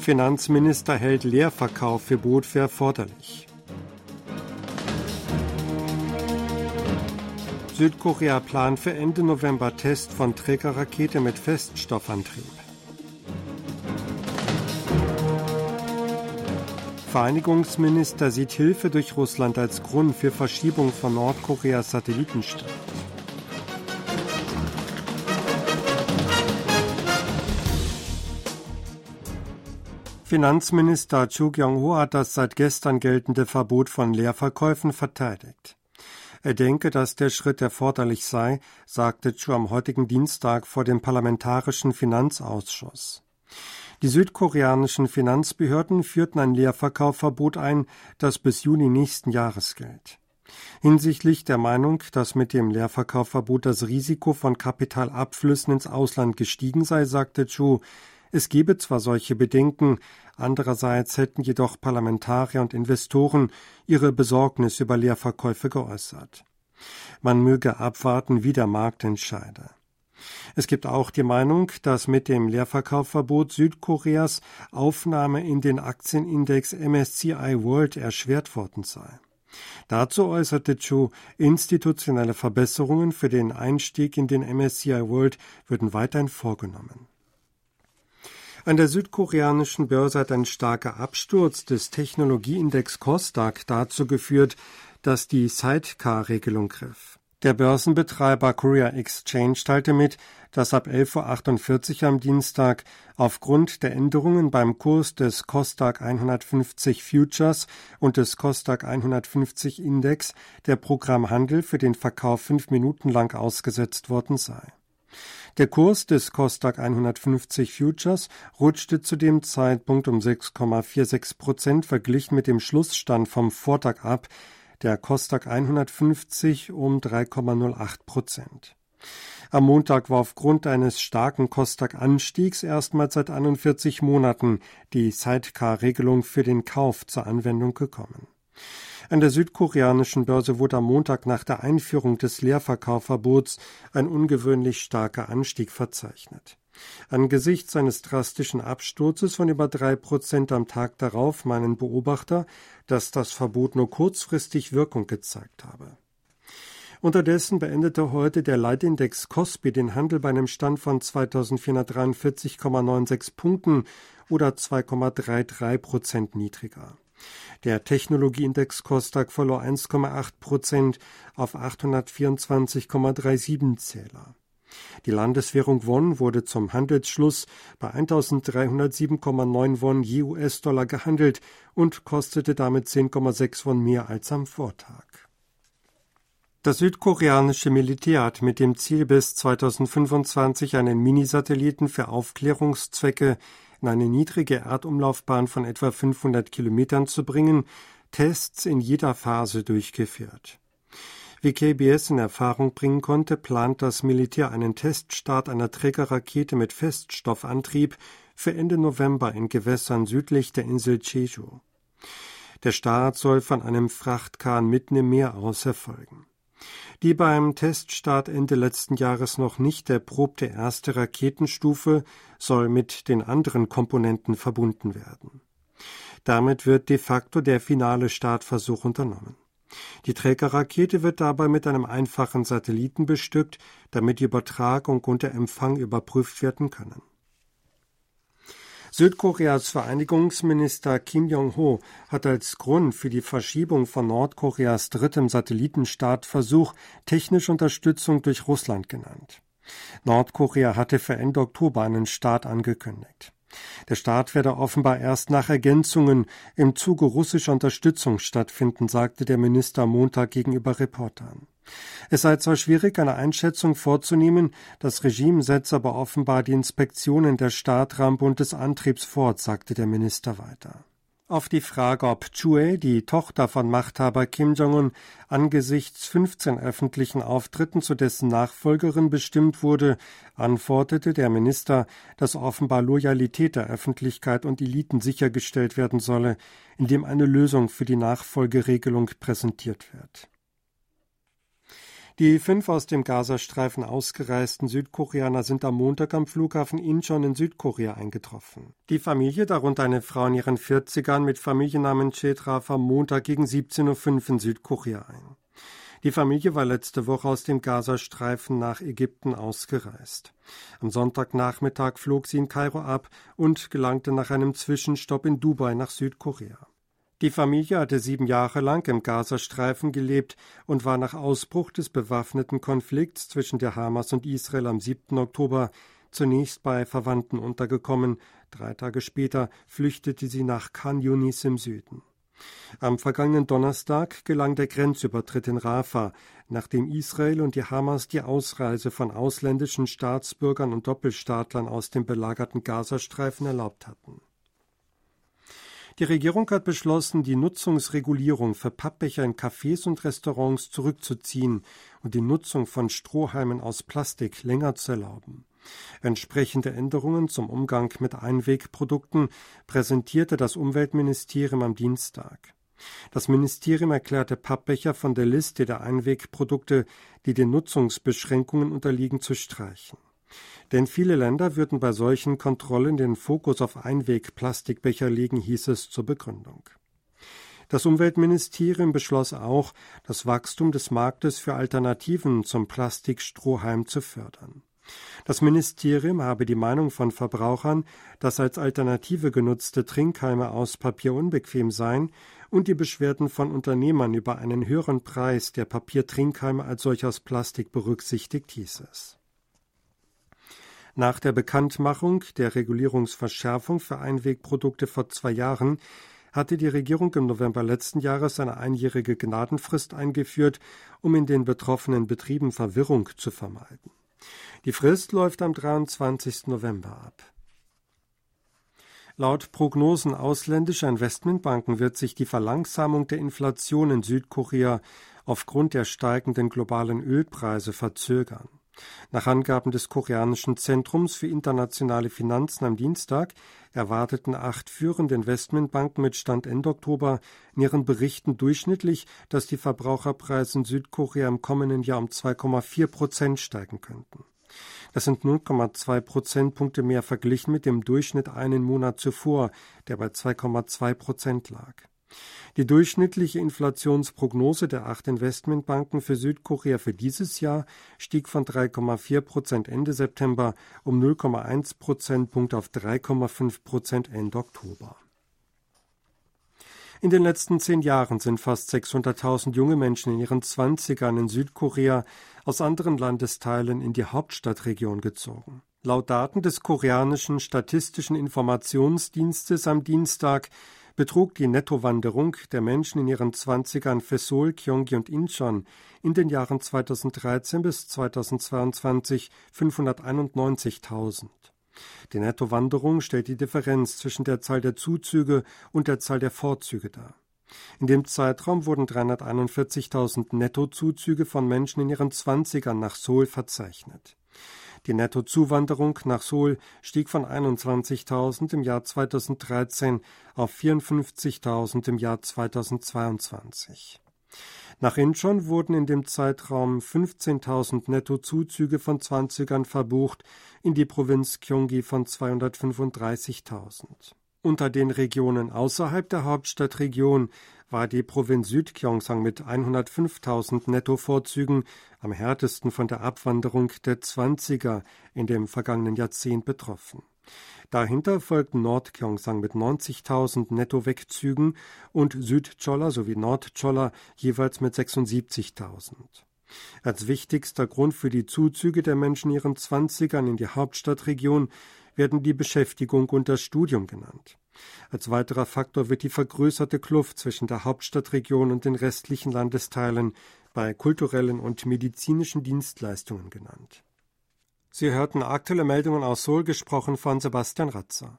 Finanzminister hält Leerverkaufverbot für erforderlich. Südkorea plant für Ende November Test von Trägerrakete mit Feststoffantrieb. Vereinigungsminister sieht Hilfe durch Russland als Grund für Verschiebung von Nordkoreas Satellitenstart. Finanzminister Chu Kyung-ho hat das seit gestern geltende Verbot von Leerverkäufen verteidigt. Er denke, dass der Schritt erforderlich sei, sagte Chu am heutigen Dienstag vor dem Parlamentarischen Finanzausschuss. Die südkoreanischen Finanzbehörden führten ein Leerverkaufverbot ein, das bis Juni nächsten Jahres gilt. Hinsichtlich der Meinung, dass mit dem Leerverkaufverbot das Risiko von Kapitalabflüssen ins Ausland gestiegen sei, sagte Chu, es gebe zwar solche Bedenken, andererseits hätten jedoch Parlamentarier und Investoren ihre Besorgnis über Leerverkäufe geäußert. Man möge abwarten, wie der Markt entscheide. Es gibt auch die Meinung, dass mit dem Leerverkaufverbot Südkoreas Aufnahme in den Aktienindex MSCI World erschwert worden sei. Dazu äußerte Chu, institutionelle Verbesserungen für den Einstieg in den MSCI World würden weiterhin vorgenommen. An der südkoreanischen Börse hat ein starker Absturz des Technologieindex Kosdaq dazu geführt, dass die Sidecar-Regelung griff. Der Börsenbetreiber Korea Exchange teilte mit, dass ab 11.48 Uhr am Dienstag aufgrund der Änderungen beim Kurs des Kosdaq 150 Futures und des Kosdaq 150 Index der Programmhandel für den Verkauf fünf Minuten lang ausgesetzt worden sei. Der Kurs des Kosdaq 150 Futures rutschte zu dem Zeitpunkt um 6,46 Prozent verglichen mit dem Schlussstand vom Vortag ab, der Kosdaq 150 um 3,08 Prozent. Am Montag war aufgrund eines starken Kosdaq-Anstiegs erstmals seit 41 Monaten die Sidecar-Regelung für den Kauf zur Anwendung gekommen. An der südkoreanischen Börse wurde am Montag nach der Einführung des Leerverkaufverbots ein ungewöhnlich starker Anstieg verzeichnet. Angesichts eines drastischen Absturzes von über drei Prozent am Tag darauf meinen Beobachter, dass das Verbot nur kurzfristig Wirkung gezeigt habe. Unterdessen beendete heute der Leitindex Kospi den Handel bei einem Stand von 2443,96 Punkten oder 2,33 Prozent niedriger. Der Technologieindex Kosdaq verlor 1,8 Prozent auf 824,37 Zähler. Die Landeswährung Won wurde zum Handelsschluss bei 1307,9 Won je US-Dollar gehandelt und kostete damit 10,6 Won mehr als am Vortag. Das südkoreanische Militär hat mit dem Ziel, bis 2025 einen Minisatelliten für Aufklärungszwecke in eine niedrige Erdumlaufbahn von etwa 500 Kilometern zu bringen, Tests in jeder Phase durchgeführt. Wie KBS in Erfahrung bringen konnte, plant das Militär einen Teststart einer Trägerrakete mit Feststoffantrieb für Ende November in Gewässern südlich der Insel Jeju. Der Start soll von einem Frachtkahn mitten im Meer aus erfolgen. Die beim Teststart Ende letzten Jahres noch nicht erprobte erste Raketenstufe soll mit den anderen Komponenten verbunden werden. Damit wird de facto der finale Startversuch unternommen. Die Trägerrakete wird dabei mit einem einfachen Satelliten bestückt, damit die Übertragung und der Empfang überprüft werden können. Südkoreas Vereinigungsminister Kim Jong-ho hat als Grund für die Verschiebung von Nordkoreas drittem Satellitenstartversuch technische Unterstützung durch Russland genannt. Nordkorea hatte für Ende Oktober einen Start angekündigt. Der Start werde offenbar erst nach Ergänzungen im Zuge russischer Unterstützung stattfinden, sagte der Minister Montag gegenüber Reportern. Es sei zwar schwierig, eine Einschätzung vorzunehmen, das Regime setze aber offenbar die Inspektionen der Startrampe und des Antriebs fort, sagte der Minister weiter. Auf die Frage, ob Chue, die Tochter von Machthaber Kim Jong-un, angesichts 15 öffentlichen Auftritten zu dessen Nachfolgerin bestimmt wurde, antwortete der Minister, dass offenbar Loyalität der Öffentlichkeit und Eliten sichergestellt werden solle, indem eine Lösung für die Nachfolgeregelung präsentiert wird. Die fünf aus dem Gazastreifen ausgereisten Südkoreaner sind am Montag am Flughafen Incheon in Südkorea eingetroffen. Die Familie, darunter eine Frau in ihren 40ern mit Familiennamen Che, traf am Montag gegen 17.05 Uhr in Südkorea ein. Die Familie war letzte Woche aus dem Gazastreifen nach Ägypten ausgereist. Am Sonntagnachmittag flog sie in Kairo ab und gelangte nach einem Zwischenstopp in Dubai nach Südkorea. Die Familie hatte sieben Jahre lang im Gazastreifen gelebt und war nach Ausbruch des bewaffneten Konflikts zwischen der Hamas und Israel am 7. Oktober zunächst bei Verwandten untergekommen. Drei Tage später flüchtete sie nach Khan Yunis im Süden. Am vergangenen Donnerstag gelang der Grenzübertritt in Rafah, nachdem Israel und die Hamas die Ausreise von ausländischen Staatsbürgern und Doppelstaatlern aus dem belagerten Gazastreifen erlaubt hatten. Die Regierung hat beschlossen, die Nutzungsregulierung für Pappbecher in Cafés und Restaurants zurückzuziehen und die Nutzung von Strohhalmen aus Plastik länger zu erlauben. Entsprechende Änderungen zum Umgang mit Einwegprodukten präsentierte das Umweltministerium am Dienstag. Das Ministerium erklärte Pappbecher von der Liste der Einwegprodukte, die den Nutzungsbeschränkungen unterliegen, zu streichen. Denn viele Länder würden bei solchen Kontrollen den Fokus auf Einwegplastikbecher legen, hieß es zur Begründung. Das Umweltministerium beschloss auch, das Wachstum des Marktes für Alternativen zum Plastikstrohhalm zu fördern. Das Ministerium habe die Meinung von Verbrauchern, dass als Alternative genutzte Trinkhalme aus Papier unbequem seien, und die Beschwerden von Unternehmern über einen höheren Preis der Papiertrinkhalme als solch aus Plastik berücksichtigt, hieß es. Nach der Bekanntmachung der Regulierungsverschärfung für Einwegprodukte vor zwei Jahren hatte die Regierung im November letzten Jahres eine einjährige Gnadenfrist eingeführt, um in den betroffenen Betrieben Verwirrung zu vermeiden. Die Frist läuft am 23. November ab. Laut Prognosen ausländischer Investmentbanken wird sich die Verlangsamung der Inflation in Südkorea aufgrund der steigenden globalen Ölpreise verzögern. Nach Angaben des koreanischen Zentrums für internationale Finanzen am Dienstag erwarteten acht führende Investmentbanken mit Stand Ende Oktober in ihren Berichten durchschnittlich, dass die Verbraucherpreise in Südkorea im kommenden Jahr um 2,4 Prozent steigen könnten. Das sind 0,2 Prozentpunkte mehr verglichen mit dem Durchschnitt einen Monat zuvor, der bei 2,2 Prozent lag. Die durchschnittliche Inflationsprognose der acht Investmentbanken für Südkorea für dieses Jahr stieg von 3,4 Prozent Ende September um 0,1 Prozentpunkt auf 3,5 Prozent Ende Oktober. In den letzten zehn Jahren sind fast 600.000 junge Menschen in ihren Zwanzigern in Südkorea aus anderen Landesteilen in die Hauptstadtregion gezogen. Laut Daten des koreanischen Statistischen Informationsdienstes am Dienstag betrug die Nettowanderung der Menschen in ihren Zwanzigern für Seoul, Gyeonggi und Incheon in den Jahren 2013 bis 2022 591.000. Die Nettowanderung stellt die Differenz zwischen der Zahl der Zuzüge und der Zahl der Vorzüge dar. In dem Zeitraum wurden 341.000 Nettozuzüge von Menschen in ihren Zwanzigern nach Seoul verzeichnet. Die Nettozuwanderung nach Seoul stieg von 21.000 im Jahr 2013 auf 54.000 im Jahr 2022. Nach Incheon wurden in dem Zeitraum 15.000 Nettozuzüge von Zwanzigern verbucht, in die Provinz Gyeonggi von 235.000. Unter den Regionen außerhalb der Hauptstadtregion war die Provinz Südgyeongsang mit 105.000 Nettovorzügen am härtesten von der Abwanderung der Zwanziger in dem vergangenen Jahrzehnt betroffen. Dahinter folgten Nordgyeongsang mit 90.000 Nettowegzügen und Südcholla sowie Nordcholla jeweils mit 76.000. Als wichtigster Grund für die Zuzüge der Menschen ihren Zwanzigern in die Hauptstadtregion werden die Beschäftigung und das Studium genannt. Als weiterer Faktor wird die vergrößerte Kluft zwischen der Hauptstadtregion und den restlichen Landesteilen bei kulturellen und medizinischen Dienstleistungen genannt. Sie hörten aktuelle Meldungen aus Seoul gesprochen von Sebastian Ratzer.